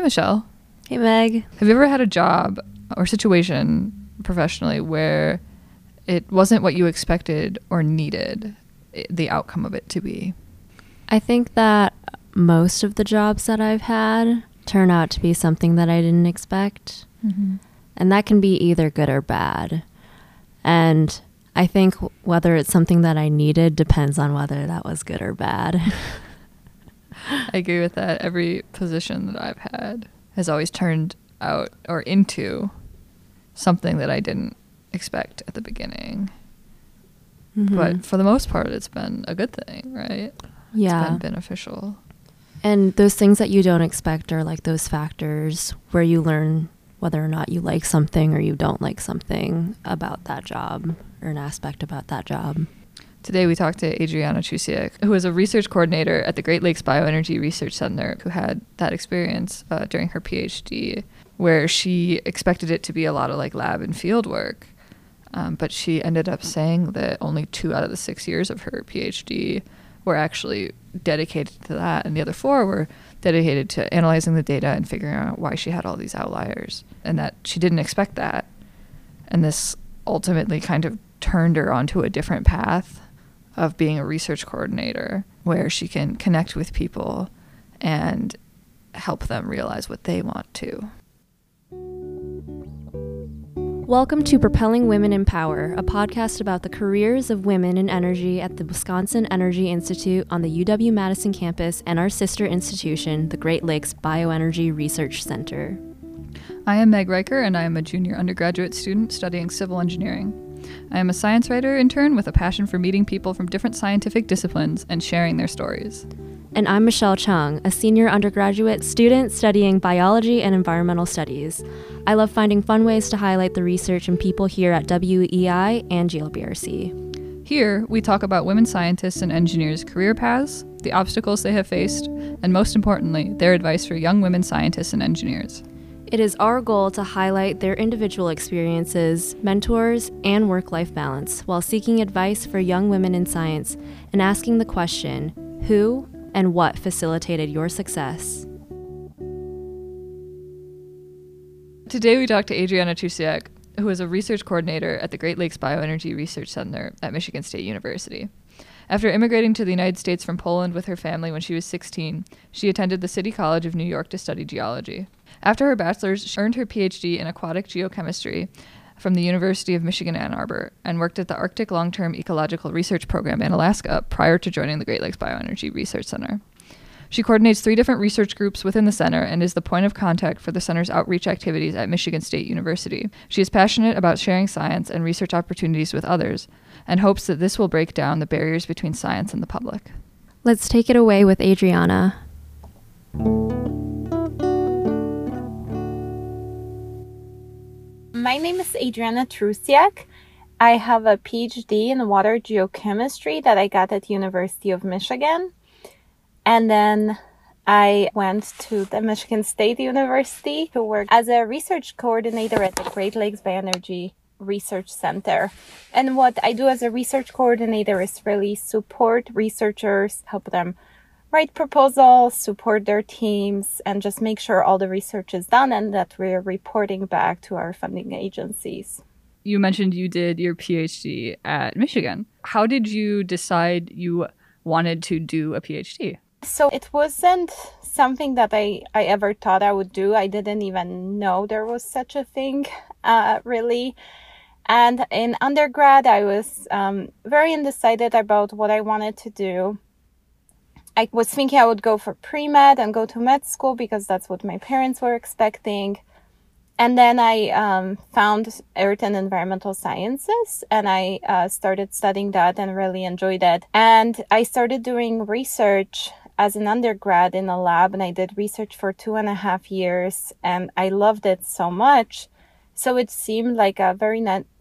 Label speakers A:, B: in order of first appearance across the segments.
A: Hi, Michelle.
B: Hey, Meg.
A: Have you ever had a job or situation professionally where it wasn't what you expected or needed the outcome of it to be?
B: I think that most of the jobs that I've had turn out to be something that I didn't expect. Mm-hmm. And that can be either good or bad. And I think whether it's something that I needed depends on whether that was good or bad.
A: I agree with that. Every position that I've had has always turned out or into something that I didn't expect at the beginning.
B: Mm-hmm.
A: But for the most part, it's been a good thing, right?
B: yeah.
A: It's been beneficial.
B: And those things that you don't expect are like those factors where you learn whether or not you like something or you don't like something about that job or an aspect about that job.
A: Today, we talked to Adriana Trusiak, who is a research coordinator at the Great Lakes Bioenergy Research Center, who had that experience uh, during her PhD, where she expected it to be a lot of like lab and field work. Um, but she ended up saying that only two out of the six years of her PhD were actually dedicated to that, and the other four were dedicated to analyzing the data and figuring out why she had all these outliers, and that she didn't expect that. And this ultimately kind of turned her onto a different path of being a research coordinator where she can connect with people and help them realize what they want to.
B: Welcome to Propelling Women in Power, a podcast about the careers of women in energy at the Wisconsin Energy Institute on the UW Madison campus and our sister institution, the Great Lakes Bioenergy Research Center.
A: I am Meg Riker, and I am a junior undergraduate student studying civil engineering. I am a science writer intern with a passion for meeting people from different scientific disciplines and sharing their stories.
B: And I'm Michelle Chung, a senior undergraduate student studying biology and environmental studies. I love finding fun ways to highlight the research and people here at WEI and GLBRC.
A: Here, we talk about women scientists and engineers' career paths, the obstacles they have faced, and most importantly, their advice for young women scientists and engineers.
B: It is our goal to highlight their individual experiences, mentors, and work life balance while seeking advice for young women in science and asking the question who and what facilitated your success?
A: Today, we talked to Adriana Trusiak, who is a research coordinator at the Great Lakes Bioenergy Research Center at Michigan State University. After immigrating to the United States from Poland with her family when she was 16, she attended the City College of New York to study geology. After her bachelor's, she earned her PhD in aquatic geochemistry from the University of Michigan Ann Arbor and worked at the Arctic Long Term Ecological Research Program in Alaska prior to joining the Great Lakes Bioenergy Research Center. She coordinates three different research groups within the center and is the point of contact for the center's outreach activities at Michigan State University. She is passionate about sharing science and research opportunities with others and hopes that this will break down the barriers between science and the public.
B: Let's take it away with Adriana.
C: My name is Adriana Trusiak. I have a PhD in water geochemistry that I got at University of Michigan. And then I went to the Michigan State University to work as a research coordinator at the Great Lakes Bioenergy Research Center. And what I do as a research coordinator is really support researchers, help them write proposals, support their teams, and just make sure all the research is done and that we're reporting back to our funding agencies.
A: You mentioned you did your PhD at Michigan. How did you decide you wanted to do a PhD?
C: So it wasn't something that I, I ever thought I would do. I didn't even know there was such a thing, uh, really. And in undergrad, I was um, very undecided about what I wanted to do. I was thinking I would go for pre med and go to med school because that's what my parents were expecting. And then I um, found earth and environmental sciences and I uh, started studying that and really enjoyed it. And I started doing research as an undergrad in a lab and I did research for two and a half years and I loved it so much. So it seemed like a very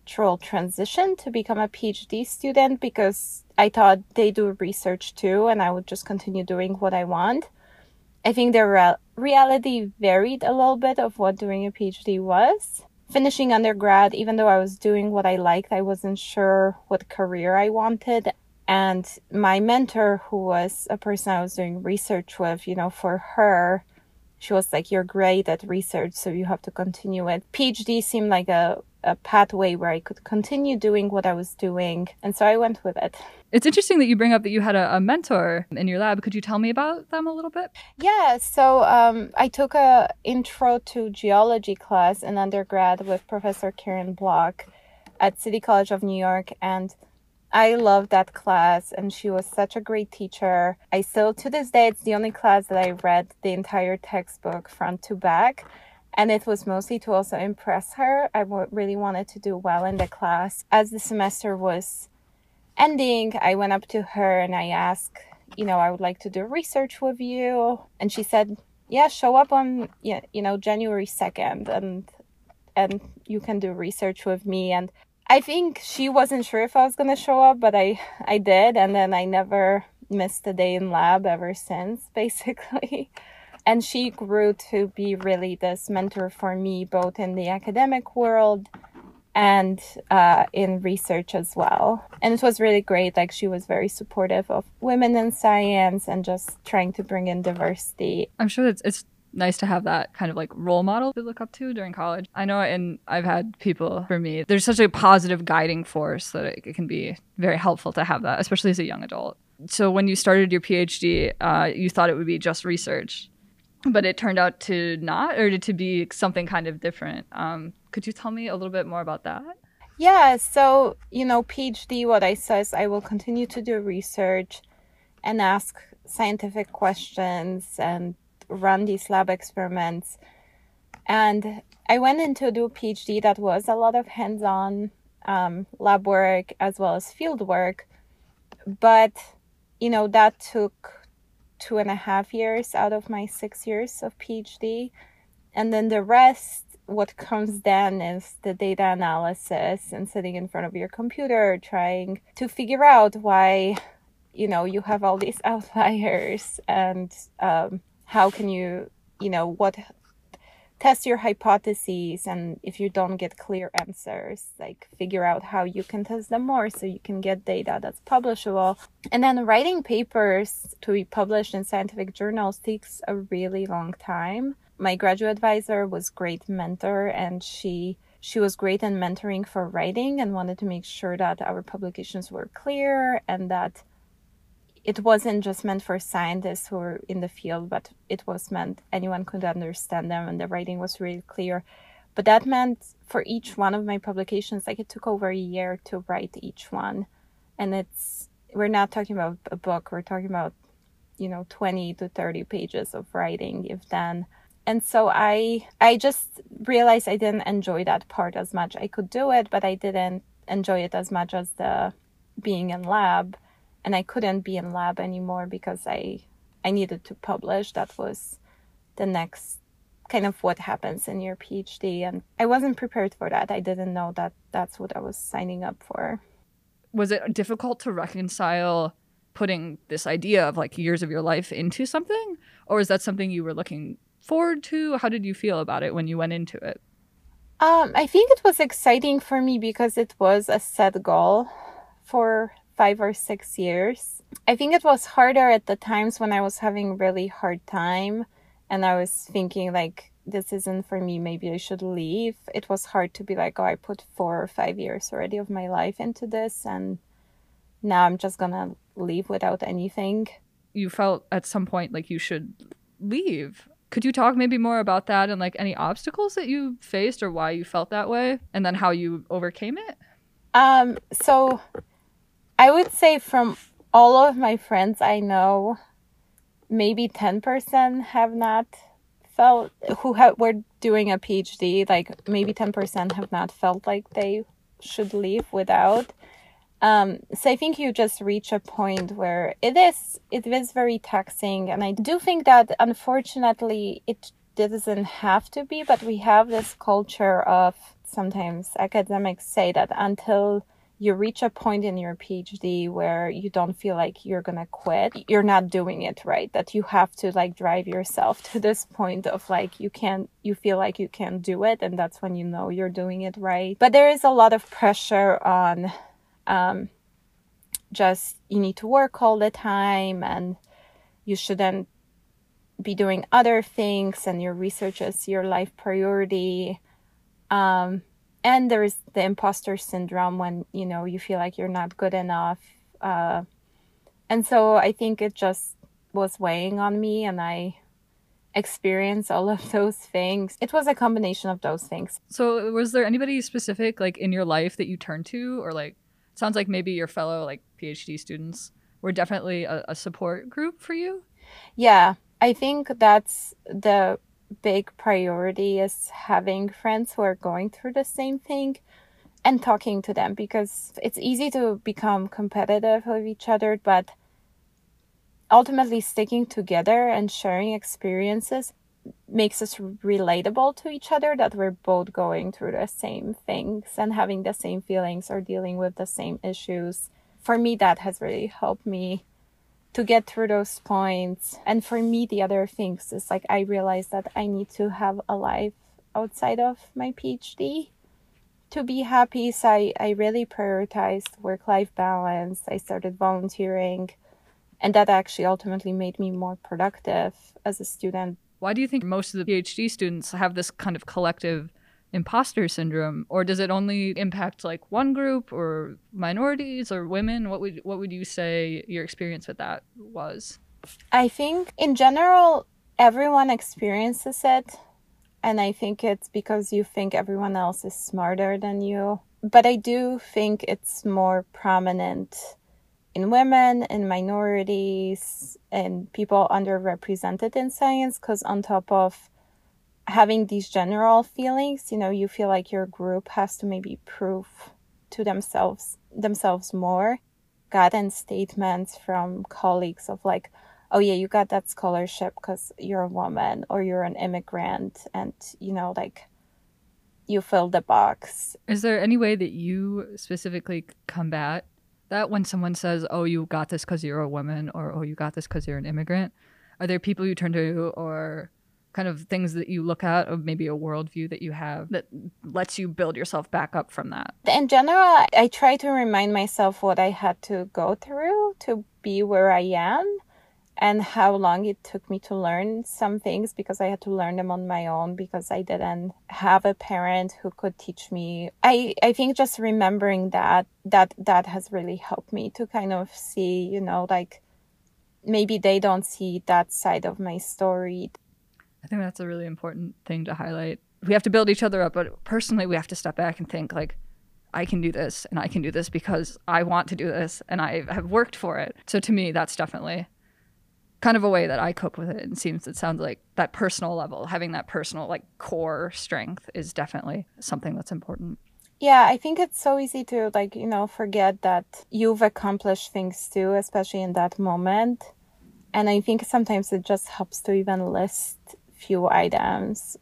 C: natural transition to become a PhD student because I thought they do research too and I would just continue doing what I want. I think the re- reality varied a little bit of what doing a PhD was. Finishing undergrad, even though I was doing what I liked, I wasn't sure what career I wanted. And my mentor, who was a person I was doing research with, you know, for her, she was like, You're great at research, so you have to continue it. PhD seemed like a, a pathway where I could continue doing what I was doing. And so I went with it.
A: It's interesting that you bring up that you had a, a mentor in your lab. Could you tell me about them a little bit?
C: Yeah, so um, I took a intro to geology class in undergrad with Professor Karen Block at City College of New York. And I loved that class, and she was such a great teacher. I still, to this day, it's the only class that I read the entire textbook front to back. And it was mostly to also impress her. I w- really wanted to do well in the class. As the semester was ending, I went up to her and I asked, you know, I would like to do research with you. And she said, yeah, show up on, you know, January 2nd and and you can do research with me and I think she wasn't sure if I was gonna show up, but I I did, and then I never missed a day in lab ever since, basically. And she grew to be really this mentor for me, both in the academic world and uh, in research as well. And it was really great. Like she was very supportive of women in science and just trying to bring in diversity.
A: I'm sure it's it's nice to have that kind of like role model to look up to during college. I know, and I've had people for me, there's such a positive guiding force that it, can be very helpful to have that, especially as a young adult. So when you started your PhD, uh, you thought it would be just research, but it turned out to not, or to be something kind of different. Um, could you tell me a little bit more about that?
C: Yeah, so, you know, PhD, what I say is I will continue to do research and ask scientific questions and run these lab experiments. And I went into do a PhD that was a lot of hands on um, lab work as well as field work. But, you know, that took two and a half years out of my six years of PhD. And then the rest, what comes then is the data analysis and sitting in front of your computer trying to figure out why, you know, you have all these outliers and um, how can you you know what test your hypotheses and if you don't get clear answers like figure out how you can test them more so you can get data that's publishable. And then writing papers to be published in scientific journals takes a really long time. My graduate advisor was great mentor and she she was great in mentoring for writing and wanted to make sure that our publications were clear and that it wasn't just meant for scientists who were in the field, but it was meant anyone could understand them, and the writing was really clear. But that meant for each one of my publications, like it took over a year to write each one, and it's we're not talking about a book; we're talking about you know 20 to 30 pages of writing, if then. And so I I just realized I didn't enjoy that part as much. I could do it, but I didn't enjoy it as much as the being in lab and I couldn't be in lab anymore because I I needed to publish. That was the next kind of what happens in your PhD and I wasn't prepared for that. I didn't know that that's what I was signing up for.
A: Was it difficult to reconcile putting this idea of like years of your life into something or is that something you were looking forward to? How did you feel about it when you went into it?
C: Um, I think it was exciting for me because it was a set goal for five or six years. I think it was harder at the times when I was having really hard time and I was thinking like this isn't for me, maybe I should leave. It was hard to be like, oh, I put four or five years already of my life into this and now I'm just gonna leave without anything.
A: You felt at some point like you should leave. Could you talk maybe more about that and like any obstacles that you faced or why you felt that way and then how you overcame it?
C: Um so I would say from all of my friends I know, maybe 10% have not felt who have, were doing a PhD, like maybe 10% have not felt like they should leave without. Um, so I think you just reach a point where it is it is very taxing, and I do think that unfortunately it doesn't have to be, but we have this culture of sometimes academics say that until you reach a point in your PhD where you don't feel like you're gonna quit, you're not doing it right. That you have to like drive yourself to this point of like you can't, you feel like you can't do it, and that's when you know you're doing it right. But there is a lot of pressure on um, just you need to work all the time and you shouldn't be doing other things and your research is your life priority. Um, and there's the imposter syndrome when you know you feel like you're not good enough. Uh, and so I think it just was weighing on me, and I experienced all of those things. It was a combination of those things.
A: So, was there anybody specific like in your life that you turned to, or like sounds like maybe your fellow like PhD students were definitely a, a support group for you?
C: Yeah, I think that's the big priority is having friends who are going through the same thing and talking to them because it's easy to become competitive with each other, but ultimately sticking together and sharing experiences makes us relatable to each other that we're both going through the same things and having the same feelings or dealing with the same issues. For me, that has really helped me to get through those points. And for me, the other things is like I realized that I need to have a life outside of my PhD to be happy. So I, I really prioritized work life balance. I started volunteering, and that actually ultimately made me more productive as a student.
A: Why do you think most of the PhD students have this kind of collective imposter syndrome or does it only impact like one group or minorities or women? What would what would you say your experience with that was?
C: I think in general everyone experiences it and i think it's because you think everyone else is smarter than you. But i do think it's more prominent in women in minorities and people underrepresented in science because on top of having these general feelings, you know, you feel like your group has to maybe prove to themselves themselves more. Gotten statements from colleagues of like, "Oh yeah, you got that scholarship because you're a woman or you're an immigrant," and you know, like you fill the box.
A: Is there any way that you specifically combat that when someone says, "Oh, you got this because you're a woman," or "Oh, you got this because you're an immigrant"? Are there people you turn to, or kind of things that you look at, or maybe a worldview that you have that lets you build yourself back up from that?
C: In general, I try to remind myself what I had to go through to be where I am and how long it took me to learn some things because I had to learn them on my own because I didn't have a parent who could teach me. I, I think just remembering that that that has really helped me to kind of see, you know, like maybe they don't see that side of my story.
A: I think that's a really important thing to highlight. We have to build each other up, but personally, we have to step back and think like, I can do this and I can do this because I want to do this and I have worked for it. So to me, that's definitely kind of a way that I cope with it. And seems it sounds like that personal level, having that personal like core strength is definitely something that's important.
C: Yeah, I think it's so easy to like, you know, forget that you've accomplished things too, especially in that moment. And I think sometimes it just helps to even list few items,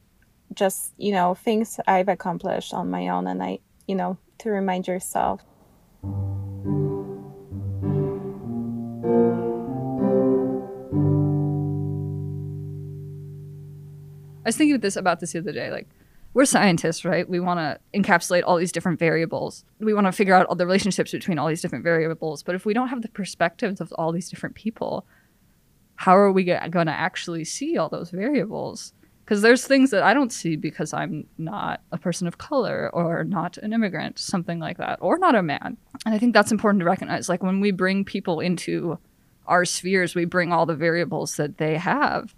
C: just, you know, things I've accomplished on my own. And I, you know, to remind yourself.
A: I was thinking of this about this the other day. Like, we're scientists, right? We want to encapsulate all these different variables. We want to figure out all the relationships between all these different variables. But if we don't have the perspectives of all these different people, how are we going to actually see all those variables? Because there's things that I don't see because I'm not a person of color or not an immigrant, something like that, or not a man. And I think that's important to recognize. Like when we bring people into our spheres, we bring all the variables that they have.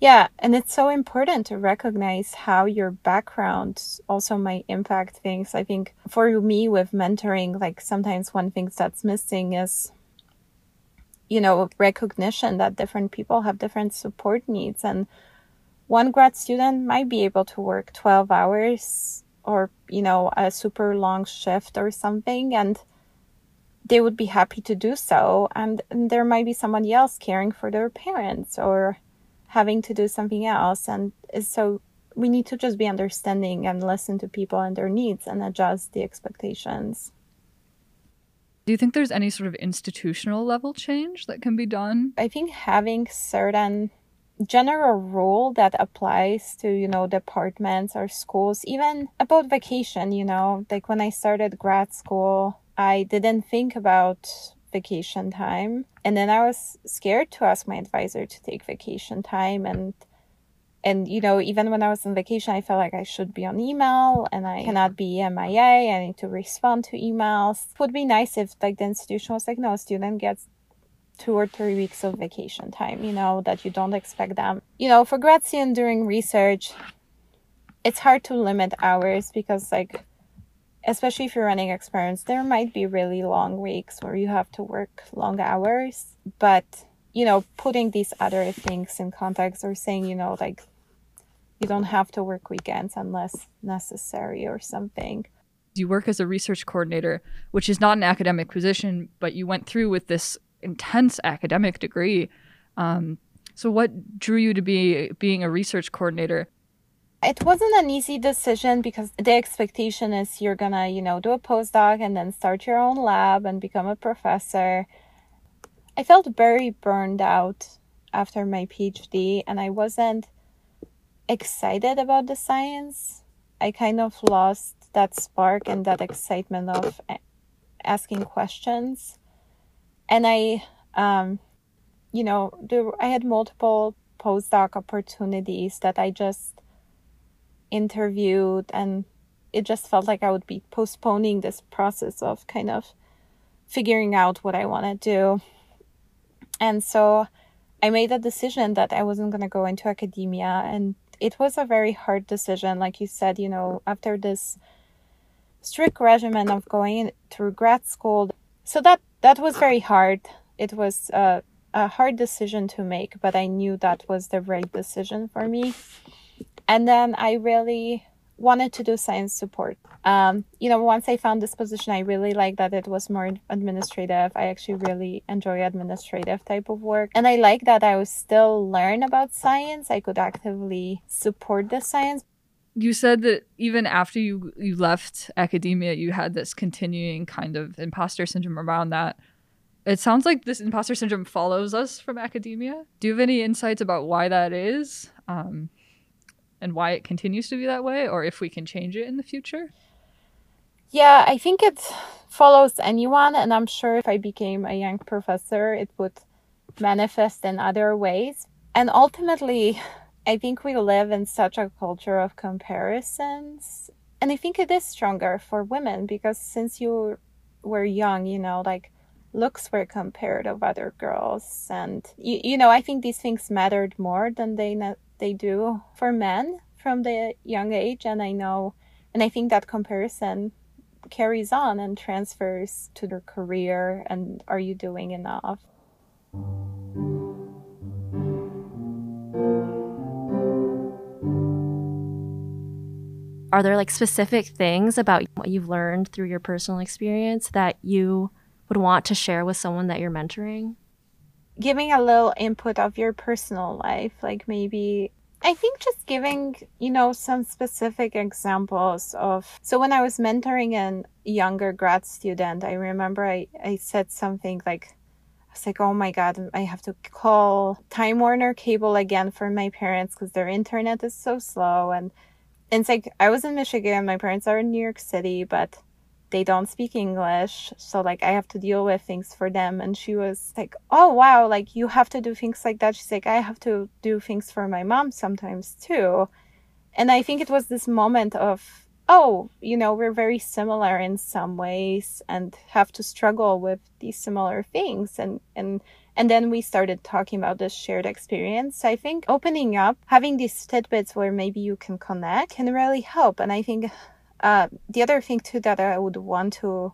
C: Yeah, and it's so important to recognize how your background also might impact things. I think for me with mentoring, like sometimes one thing that's missing is you know recognition that different people have different support needs. And one grad student might be able to work 12 hours or you know a super long shift or something and they would be happy to do so. And, and there might be somebody else caring for their parents or having to do something else. And so we need to just be understanding and listen to people and their needs and adjust the expectations
A: do you think there's any sort of institutional level change that can be done?
C: I think having certain general rule that applies to you know departments or schools even about vacation you know like when i started grad school i didn't think about vacation time. And then I was scared to ask my advisor to take vacation time and and you know even when i was on vacation i felt like i should be on email and i cannot be mia i need to respond to emails. It would be nice if like the institution was like no student gets two or three weeks of vacation time you know that you don't expect them. You know for grad student during research it's hard to limit hours because like especially if you're running experiments there might be really long weeks where you have to work long hours. But you know putting these other things in context or saying you know like you don't have to work weekends unless necessary or something.
A: You work as a research coordinator, which is not an academic position, but you went through with this intense academic degree. Um, so, what drew you to be being a research coordinator?
C: It wasn't an easy decision because the expectation is you're gonna, you know, do a postdoc and then start your own lab and become a professor. I felt very burned out after my PhD, and I wasn't excited about the science. I kind of lost that spark and that excitement of asking questions. And I, um, you know, there, I had multiple postdoc opportunities that I just interviewed, and it just felt like I would be postponing this process of kind of figuring out what I want to do. And so I made a decision that I wasn't going to go into academia and it was a very hard decision. Like you said, you know, after this strict regimen of going through grad school, so that that was very hard. It was a, a hard decision to make, but I knew that was the right decision for me. And then I really wanted to do science support. Um, you know, once I found this position, I really liked that it was more administrative. I actually really enjoy administrative type of work. And I like that I would still learn about science. I could actively support the science.
A: You said that even after you, you left academia, you had this continuing kind of imposter syndrome around that. It sounds like this imposter syndrome follows us from academia. Do you have any insights about why that is? Um, and why it continues to be that way or if we can change it in the future?
C: Yeah, I think it follows anyone, and I'm sure if I became a young professor, it would manifest in other ways. And ultimately, I think we live in such a culture of comparisons. And I think it is stronger for women because since you were young, you know, like looks were compared of other girls. And, you, you know, I think these things mattered more than they they do for men from the young age and i know and i think that comparison carries on and transfers to their career and are you doing enough?
D: Are there like specific things about what you've learned through your personal experience that you would want to share with someone that you're mentoring
C: giving a little input of your personal life like maybe I think just giving, you know, some specific examples of. So when I was mentoring a younger grad student, I remember I, I said something like, I was like, oh my God, I have to call Time Warner Cable again for my parents because their internet is so slow. And, and it's like, I was in Michigan, my parents are in New York City, but they don't speak English. So like I have to deal with things for them. And she was like, Oh wow, like you have to do things like that. She's like, I have to do things for my mom sometimes too. And I think it was this moment of, oh, you know, we're very similar in some ways and have to struggle with these similar things and and and then we started talking about this shared experience. I think opening up, having these tidbits where maybe you can connect can really help. And I think uh, the other thing too that I would want to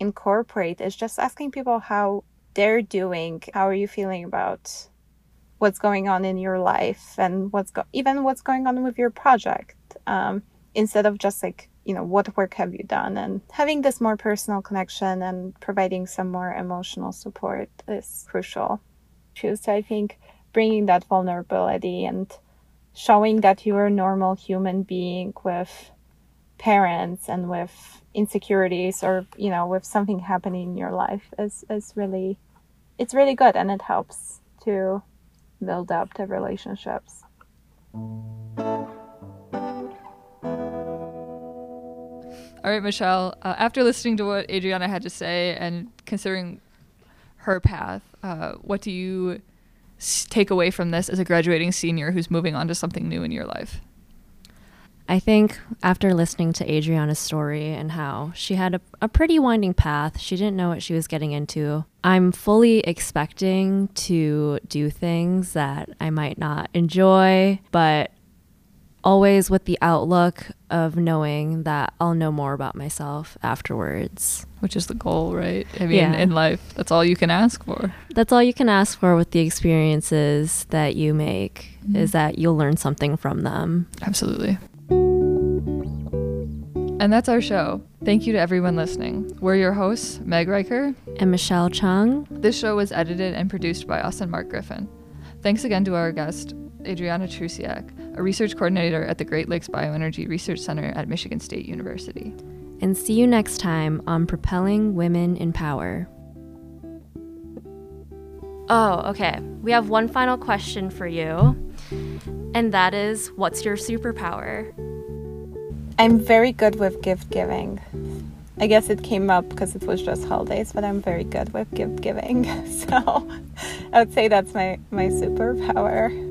C: incorporate is just asking people how they're doing. How are you feeling about what's going on in your life and what's go- even what's going on with your project um, instead of just like you know what work have you done and having this more personal connection and providing some more emotional support is crucial too so i think bringing that vulnerability and showing that you're a normal human being with parents and with insecurities or you know with something happening in your life is is really it's really good and it helps to build up the relationships
A: all right michelle uh, after listening to what adriana had to say and considering her path, uh, what do you take away from this as a graduating senior who's moving on to something new in your life?
B: I think after listening to Adriana's story and how she had a, a pretty winding path, she didn't know what she was getting into. I'm fully expecting to do things that I might not enjoy, but always with the outlook of knowing that I'll know more about myself afterwards.
A: Which is the goal, right? I mean,
B: Yeah.
A: in life, that's all you can ask for.
B: That's all you can ask for with the experiences that you make is mm-hmm. that you'll learn something from them.
A: Absolutely. And that's our show. Thank you to everyone listening. We're your hosts, Meg Riker.
B: And Michelle Chung,
A: This show was edited and produced by us and Mark Griffin. Thanks again to our guest, Adriana Trusiak, a research coordinator at the Great Lakes Bioenergy Research Center at Michigan State University.
B: and see you next time on Propelling Women in Power.
D: Oh, okay. We have one final question for you. And that is what's your superpower?
C: I'm very good with gift giving. I guess it came up because it was just holidays, but I'm very good with gift giving. So I would say that's my, my superpower.